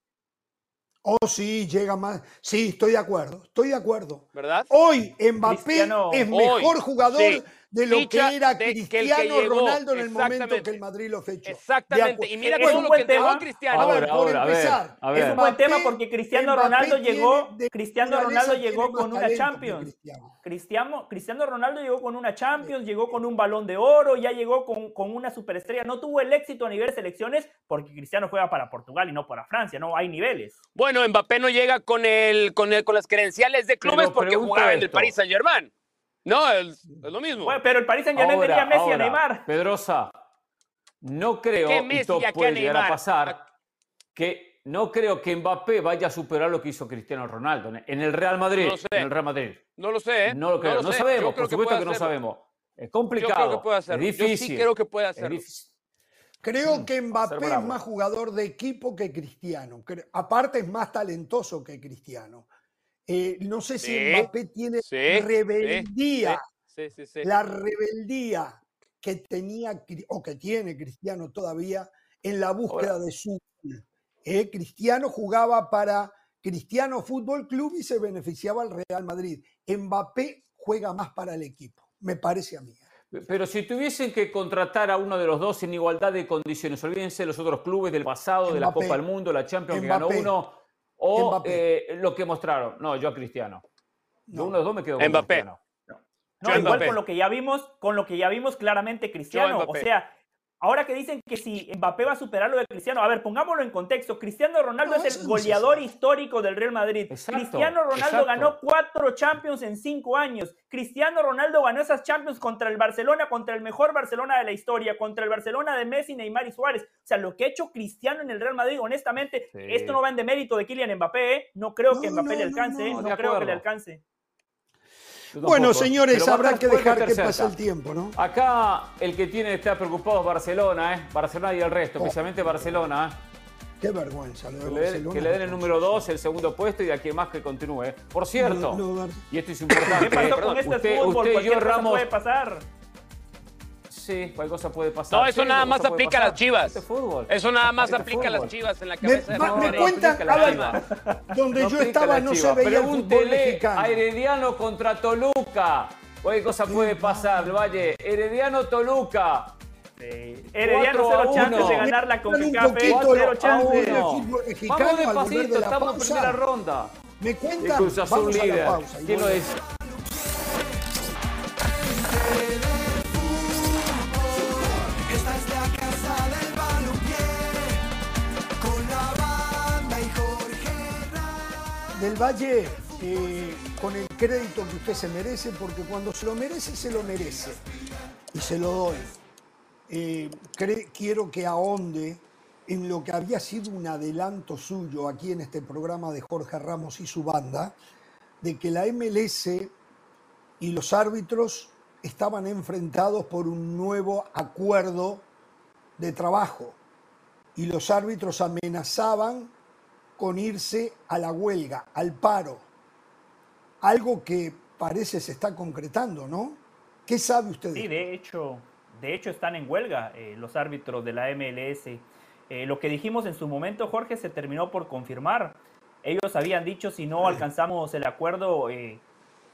Oh, sí, llega más. Sí, estoy de acuerdo. Estoy de acuerdo. ¿verdad? Hoy Mbappé Cristiano, es hoy, mejor jugador sí. De lo Ficha que era de- que que Cristiano llegó, Ronaldo en el momento que el Madrid lo fechó. De Exactamente. Y mira Es todo un buen que tema. Cristiano. A ver, Ahora, por ahora, a ver, empezar, a ver. Es un buen tema porque Cristiano Mbappé Ronaldo llegó, de Cristiano Ronaldo llegó con una que Champions. Cristiano. Cristiano, Cristiano Ronaldo llegó con una Champions, llegó con un balón de oro, ya llegó con, con una superestrella. No tuvo el éxito a nivel selecciones porque Cristiano juega para Portugal y no para Francia, no hay niveles. Bueno, Mbappé no llega con el, con el, con las credenciales de clubes Pero porque jugaba en el. Paris Saint Germain. No, es, es lo mismo. Bueno, pero el Paris Saint Germain Ahora, tenía a Messi y a ahora, Neymar. Pedrosa, no creo, ¿Qué y Messi esto puede llegar a pasar, que no creo que Mbappé vaya a superar lo que hizo Cristiano Ronaldo en el Real Madrid. No lo sé. En el Real Madrid. no lo sé, ¿eh? No lo creo, no, sé. Yo sabemos, creo por supuesto que no sabemos. Es Yo complicado, creo que puede hacerlo. es Yo difícil. sí creo que puede es hacerlo. difícil. Creo que ser Mbappé es más jugador de equipo que Cristiano. Aparte es más talentoso que Cristiano. Eh, no sé si Sí, Mbappé tiene sí, rebeldía, Sí, sí, sí. la rebeldía que tenía o que tiene Cristiano todavía en la búsqueda de su. Eh, Cristiano jugaba para Cristiano Fútbol Club y se beneficiaba al Real Madrid. Mbappé juega más para el equipo, me parece a mí. Pero si tuviesen que contratar a uno de los dos en igualdad de condiciones, olvídense de los otros clubes del pasado, de la. Copa del Mundo, la Champions que ganó uno, o eh, lo que mostraron. No, yo a Cristiano. Yo No. uno de los dos me quedo con Mbappé. Cristiano. No, Yo igual Mbappé. con lo que ya vimos, con lo que ya vimos claramente Cristiano. O sea, ahora que dicen que si Mbappé va a superar lo de Cristiano, a ver, pongámoslo en contexto. Cristiano Ronaldo No, es el goleador histórico del Real Madrid. Exacto, Cristiano Ronaldo exacto. ganó cuatro Champions en cinco años. Cristiano Ronaldo ganó esas Champions contra el Barcelona, contra el mejor Barcelona de la historia, contra el Barcelona de Messi, Neymar y Suárez. O sea, lo que ha hecho Cristiano en el Real Madrid, honestamente, Sí. esto no va en demérito de Kylian Mbappé. ¿eh? No creo que Mbappé no, le alcance, ¿eh? no, no, de creo que le alcance. Bueno, tampoco. señores, Pero habrá que dejar que pase el tiempo, ¿no? Acá el que tiene está preocupado es Barcelona, ¿eh? Barcelona y el resto, especialmente Barcelona. ¿eh? Qué vergüenza lo de Que le, que le den el número 2, el segundo puesto y de aquí más que continúe. ¿eh? Por cierto, y esto es importante. ¿Qué pasó perdón, con este usted, fútbol? usted y yo, Ramos. puede pasar. Sí, cualquier cosa puede pasar. No, eso Sí, nada más aplica a las chivas. Este fútbol. Eso nada más Este aplica a las chivas en la Me, cabeza de ma- Mauri. me no, cuentan, donde No yo estaba no se veía el fútbol mexicano. a Herediano contra Toluca. Cualquier cosa puede pasar, Valle. Herediano Toluca. Herediano Cuatro a cero chances uno. de ganar la CONCACAF. Cero chances. Vamos despacito, de estamos en pausa. primera ronda. Me cuentan, Cruz Azul vamos a la líder. pausa. y ¿Quién Del Valle, eh, con el crédito que usted se merece, porque cuando se lo merece, se lo merece. Y se lo doy. Eh, quiero que ahonde en lo que había sido un adelanto suyo aquí en este programa de Jorge Ramos y su banda, de que la MLS y los árbitros estaban enfrentados por un nuevo acuerdo de trabajo y los árbitros amenazaban con irse a la huelga, al paro. Algo que parece se está concretando, ¿no? ¿Qué sabe usted? de Sí, de hecho, de hecho están en huelga eh, los árbitros de la MLS. Eh, lo que dijimos en su momento, Jorge, se terminó por confirmar. Ellos habían dicho si no alcanzamos el acuerdo eh,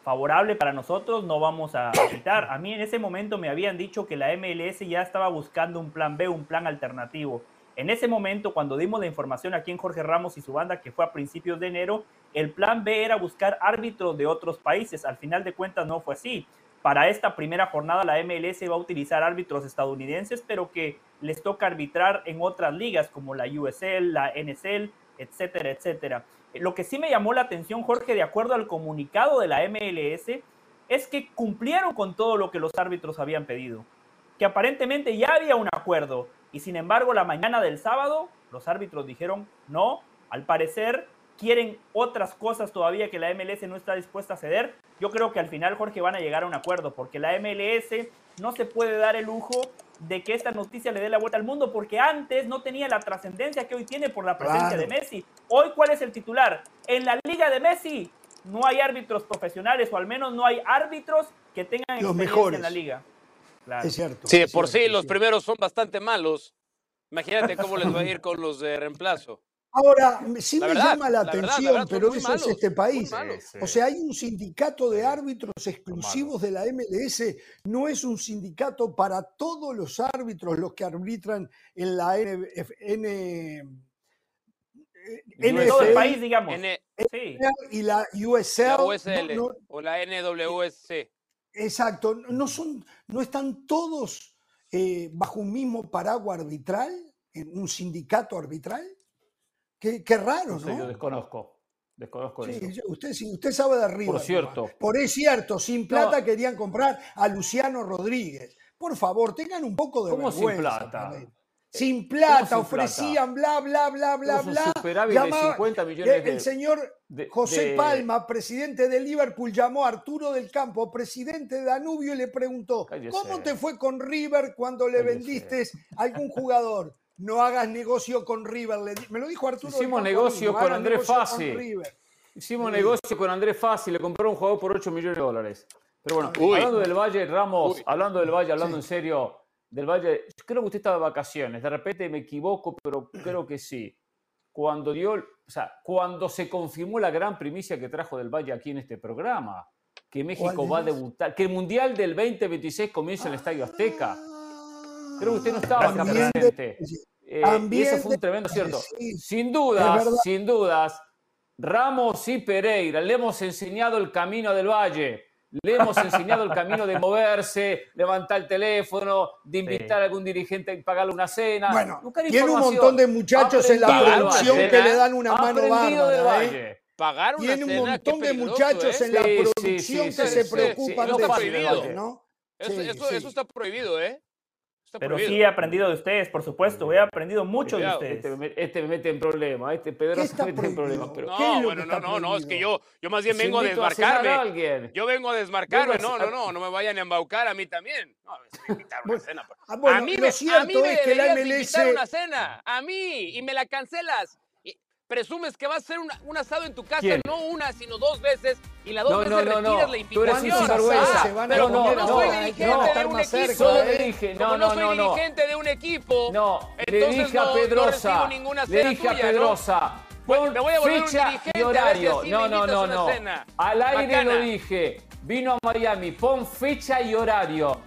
favorable para nosotros, no vamos a quitar. A mí en ese momento me habían dicho que la MLS ya estaba buscando un plan B, un plan alternativo. En ese momento, cuando dimos la información aquí en Jorge Ramos y su banda, que fue a principios de enero, el plan B era buscar árbitros de otros países. Al final de cuentas no fue así. Para esta primera jornada la MLS va a utilizar árbitros estadounidenses, pero que les toca arbitrar en otras ligas como la USL, la NSL, etcétera, etcétera. Lo que sí me llamó la atención, Jorge, de acuerdo al comunicado de la MLS, es que cumplieron con todo lo que los árbitros habían pedido. Que aparentemente ya había un acuerdo y sin embargo la mañana del sábado los árbitros dijeron no, al parecer quieren otras cosas todavía que la MLS no está dispuesta a ceder. Yo creo que al final, Jorge, van a llegar a un acuerdo porque la MLS no se puede dar el lujo de que esta noticia le dé la vuelta al mundo porque antes no tenía la trascendencia que hoy tiene por la presencia Claro. de Messi. Hoy, ¿cuál es el titular? En la liga de Messi no hay árbitros profesionales o al menos no hay árbitros que tengan Los experiencia mejores. en la liga. Claro. Es cierto. Sí, de es por cierto, sí los primeros son bastante malos. Imagínate cómo les va a ir con los de reemplazo. Ahora, sí La me verdad, llama la la verdad, la atención, verdad, pero eso malos, es este país. Sí, O sea, hay un sindicato de árbitros exclusivos de la MLS, no es un sindicato para todos los árbitros, los que arbitran en la NF N, eh, En todo el país, digamos. N- Sí. y la USL. la no- USL no- o la NWSC. Exacto, no, son, no están todos eh, bajo un mismo paraguas arbitral, en un sindicato arbitral. Qué, qué raro, No sé, yo ¿no? desconozco. Desconozco Sí, eso. usted, sí, usted sabe de arriba. Por cierto. Por es cierto, sin plata No. querían comprar a Luciano Rodríguez. Por favor, tengan un poco de ¿Cómo sin plata? Sin plata, sin ofrecían bla, bla, bla, bla, bla. superávit de Llamaba- 50 millones el de- señor de- José de- Palma, presidente de Liverpool, llamó a Arturo del Campo, presidente de Danubio, y le preguntó, Cállese. ¿cómo te fue con River cuando le Cállese. vendiste a algún jugador? No hagas negocio con River. le di- me lo dijo Arturo. del Hicimos Campo a mí, negocio no con Andrés. River. Hicimos negocio con Andrés Fácil, le compró un jugador por 8 millones de dólares. Pero bueno, Uy. hablando del Valle, Ramos, Uy. hablando del Valle, hablando Sí. en serio, del Valle, yo creo que usted estaba de vacaciones, de repente me equivoco, pero creo que sí. Cuando dio, o sea, cuando se confirmó la gran primicia que trajo del Valle aquí en este programa, que México ¿Cuál va a debutar, que el Mundial del 2026 comienza en el Estadio Azteca. Creo que usted no estaba acá presente. Eh, y eso fue un tremendo acierto. sí, Sin dudas, sin dudas, Ramos y Pereira le hemos enseñado el camino del Valle. Le hemos enseñado el camino de moverse, levantar el teléfono, de invitar a algún dirigente a pagarle una cena. Bueno, tiene un montón de muchachos en la producción que le dan una mano bárbara. ¿eh? Pagar una Tiene un cena, montón de muchachos ¿eh? en la Sí, sí, producción sí, que sí, se sí, preocupan sí, de está eso, prohibido. ¿no? Eso, Sí, eso- sí. eso está prohibido, ¿eh? Está Pero prohibido. sí he aprendido de ustedes, por supuesto. He aprendido mucho de ustedes. Este me, este me mete en problemas, este ¿Qué Pedro está se mete en problemas. Pero No, ¿Qué es lo que bueno, no, está no, no, es que yo, yo más bien vengo a desmarcarme. alguien. Yo vengo a desmarcarme, Vengo a- no, no, no, no me vayan a embaucar a mí también. No, me invitaron una cena. pues. ah, bueno, a mí me, a mí me es que la MLS invitar a una cena, a mí, y me la cancelas. Presumes que va a ser una- un asado en tu casa, ¿Quién? no una, sino dos veces, y las dos No, veces no, no, retiras no. la Tú eres invitación. un sinvergüenza. Ah, Se van a pero como no, no, soy no, dirigente no, de un equipo, le dije, no, no no, soy dirigente de un equipo, No, le dije a no- no Pedrosa, recibo ninguna le cena dije a. Pedrosa, pon me voy a volver un fecha dirigente, y a ver si horario. así me no, no, no, a no. cena. Al aire Bacana. lo dije. Vino a Miami, pon fecha y horario.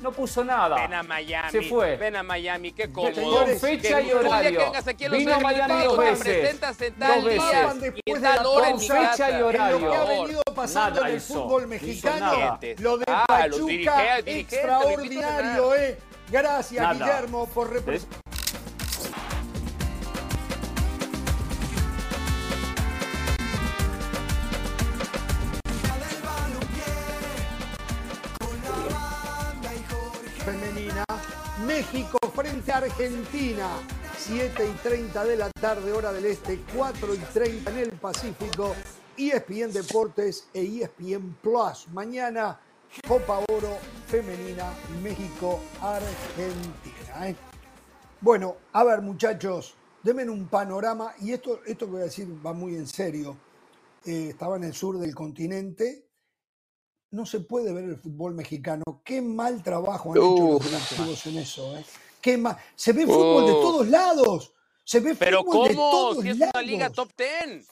No puso nada. Ven a Miami. Se fue. Ven a Miami, qué cómodo. señores, Con fecha y horario. que aquí Vino a Miami dos veces. Dos veces. y Después de la pausa, fecha y horario. lo que ha venido pasando Nada en el hizo. fútbol mexicano, lo de Ah, Pachuca, dirige- extraordinario, ¿eh? Gracias, Nada. Guillermo, por representar. México frente a Argentina. 7 y 30 de la tarde, hora del este, 4 y 30 en el Pacífico. E ESPN Deportes e ESPN Plus. Mañana, Copa Oro Femenina, México-Argentina. ¿eh? Bueno, a ver, muchachos, denme un panorama. Y esto, esto que voy a decir va muy en serio. Eh, estaba en el sur del continente no se puede ver el fútbol mexicano. Qué mal trabajo han hecho los directivos en eso. ¿eh? Qué mal. Se ve fútbol de todos lados. Se ve Pero fútbol de ¿cómo? todos Si es lados. una liga top 10.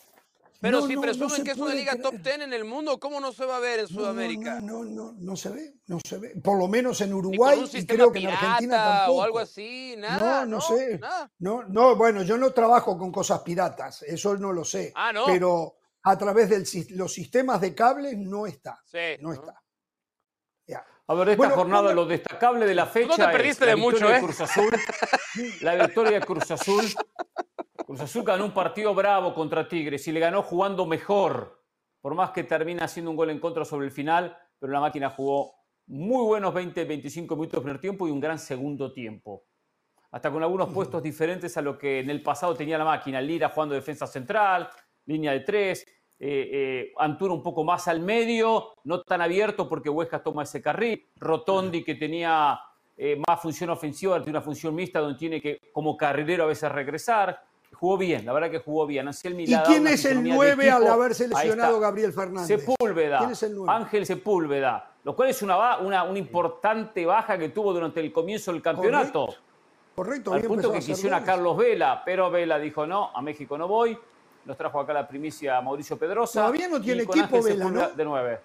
Pero No, si no, presumen que es una liga creer. top 10 en el mundo, ¿cómo no se va a ver en Sudamérica? No, no, no, se ve, no se ve. Por lo menos en Uruguay y creo que en Argentina tampoco. o algo así, nada. no, no, sé. nada. No, no, bueno, yo no trabajo con cosas piratas, eso no lo sé. Ah, ¿no? Pero a través de los sistemas de cables no está. Sí, No ¿no? está. Ya. A ver, de esta Bueno, jornada lo destacable de la fecha no te perdiste es la de mucho, victoria ¿eh? Cruz Azul. La victoria de Cruz Azul. Cruz Azul ganó un partido bravo contra Tigres y le ganó jugando mejor. Por más que termina haciendo un gol en contra sobre el final, pero la máquina jugó muy buenos 20-25 minutos del primer tiempo y un gran segundo tiempo. Hasta con algunos puestos diferentes a lo que en el pasado tenía la máquina. Lira jugando defensa central, línea de tres, eh, eh, Antuna un poco más al medio, no tan abierto porque Huesca toma ese carril, Rotondi que tenía eh, más función ofensiva, tiene una función mixta donde tiene que como carrilero a veces regresar. Jugó bien, la verdad que jugó bien. Anselmi ¿Y quién es el fisonomía de 9 al lesionado está. Gabriel Fernández? Sepúlveda, ¿Quién es el 9? Ángel Sepúlveda, lo cual es una, una, una importante baja que tuvo durante el comienzo del campeonato. Correcto, Al había punto que quisieron a. Carlos Vela, pero Vela dijo no, a México no voy. Nos trajo acá la primicia Mauricio Pedrosa. Todavía no tiene equipo Vela, ¿no? De nueve.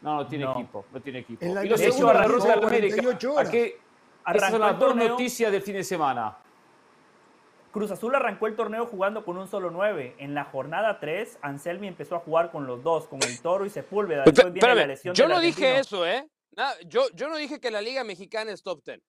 No, no tiene No. equipo, no tiene equipo. En la y lo segundo, la derrota de América. 48 horas. Aquí, esas Arrancó son las el dos noticias del fin de semana. Cruz Azul arrancó el torneo jugando con un solo 9. En la jornada 3, Anselmi empezó a jugar con los dos, con el Toro y Sepúlveda. Espé- Después viene la espérame, lesión yo no dije eso, ¿eh? Nada, yo, yo no dije que la Liga Mexicana es top 10.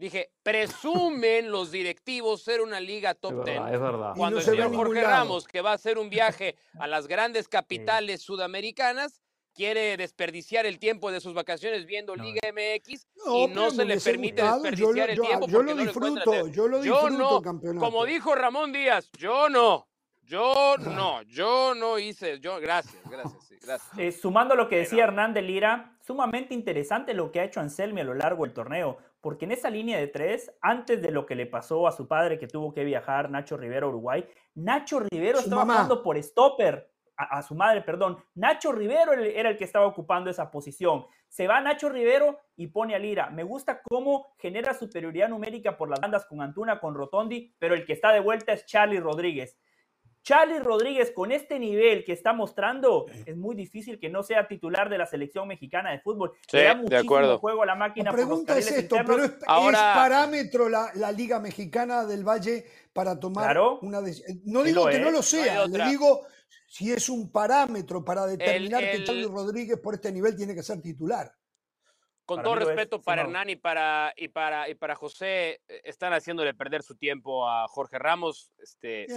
Dije, presumen los directivos ser una liga top 10. verdad, es verdad. Cuando no el señor Jorge. Ramos, que va a hacer un viaje a las grandes capitales sudamericanas, quiere desperdiciar el tiempo de sus vacaciones viendo No. Liga MX No, y no se le permite gustado, yo desperdiciar el yo- tiempo yo porque lo no le encuentra disfruto, yo lo Yo disfruto no, el campeonato. como dijo Ramón Díaz, yo no, yo no, yo no hice, yo, gracias, gracias, sí, gracias. Eh, sumando lo que decía Hernán de Lira, sumamente interesante lo que ha hecho Anselmi a lo largo del torneo, porque en esa línea de tres, antes de lo que le pasó a su padre que tuvo que viajar, Nacho Rivero a Uruguay, Nacho Rivero Su estaba mamá. jugando por stopper, a, a su madre, perdón, Nacho Rivero era el que estaba ocupando esa posición. Se va Nacho Rivero y pone a Lira. Me gusta cómo genera superioridad numérica por las bandas con Antuna, con Rotondi, pero el que está de vuelta es Charlie Rodríguez. Charlie Rodríguez con este nivel que está mostrando, es muy difícil que no sea titular de la selección mexicana de fútbol. Sí, Le da de muchísimo acuerdo. juego a la máquina La por los pregunta es esto, internos. pero es, Ahora- ¿es parámetro la, la Liga Mexicana del Valle para tomar Claro. una decisión? No Sí digo que no es. lo No sea, le digo si es un parámetro para determinar el- que Charlie Rodríguez por este nivel tiene que ser titular. Con todo es, respeto para. Hernán y para, y para, y para José, eh, están haciéndole perder su tiempo a Jorge Ramos. Este,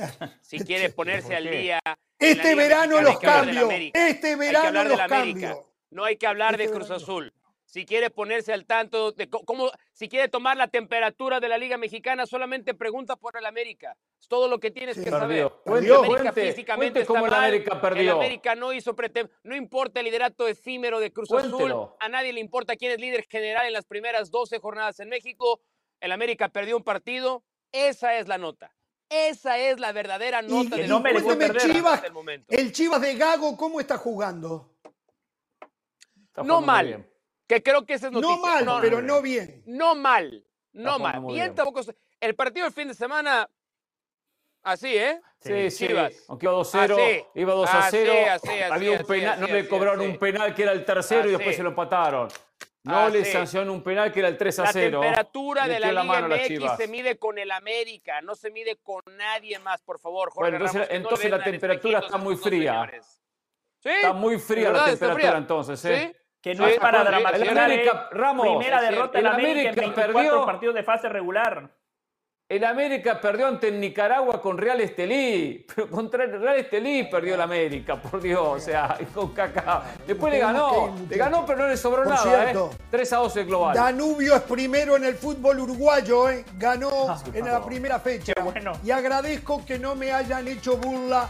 si quiere ponerse al día. Este verano los cambio. Este verano los cambio. No hay que hablar de Este Cruz verano. Azul. Si quiere ponerse al tanto de cómo, si quiere tomar la temperatura de la Liga Mexicana, solamente pregunta por el América. Es todo lo que tienes Sí. que saber. Perdió. El América cuente, físicamente cuente cómo está el mal, América El perdió. América no hizo no importa el liderato efímero de Cruz Azul, Cuéntelo. a nadie le importa quién es líder general en las primeras 12 jornadas en México. El América perdió un partido, esa es la nota. Esa es la verdadera nota Y, del no cuénteme, Chivas, hasta el momento. el Chivas de Gago, ¿cómo está jugando? Está No jugando muy mal. bien. Que creo que esa es noticia. No mal, No, pero no, no bien. No mal, no mal. Bien bien. tampoco. El partido del fin de semana, así, ¿eh? Sí, sí. Chivas. Aunque iba 2-0, Así. iba 2 a Así, 0. así, así, había un así, penal, así, no le cobraron así. un penal que era el tercero y después se lo empataron. No le Así. sancionó un penal que era el 3 a La 0. temperatura de Metió la Liga MX se mide con el América, no se mide con nadie más, por favor, Jorge Bueno, entonces- Ramos, no entonces den la temperatura está muy fría. Sí, Está muy fría la temperatura fría. entonces, ¿eh? Sí. Que no es para dramatizar. América. Ramos, Primera derrota en El América en América 24 perdió. partidos de fase regular. El América perdió ante el Nicaragua con Real Estelí. Pero contra el Real Estelí perdió el América, por Dios. O sea, con Kaká. Después le ganó. Le ganó, pero no le sobró Por nada, cierto, ¿eh? 3 a 2 el global. Danubio es primero en el fútbol uruguayo, ¿eh? ganó en la primera fecha. Qué bueno. Y agradezco que no me hayan hecho burla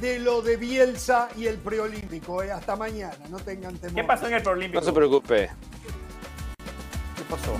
de lo de Bielsa y el preolímpico. ¿eh? Hasta mañana, no tengan temor. ¿Qué pasó en el Prolímpico? No se preocupe. ¿Qué pasó?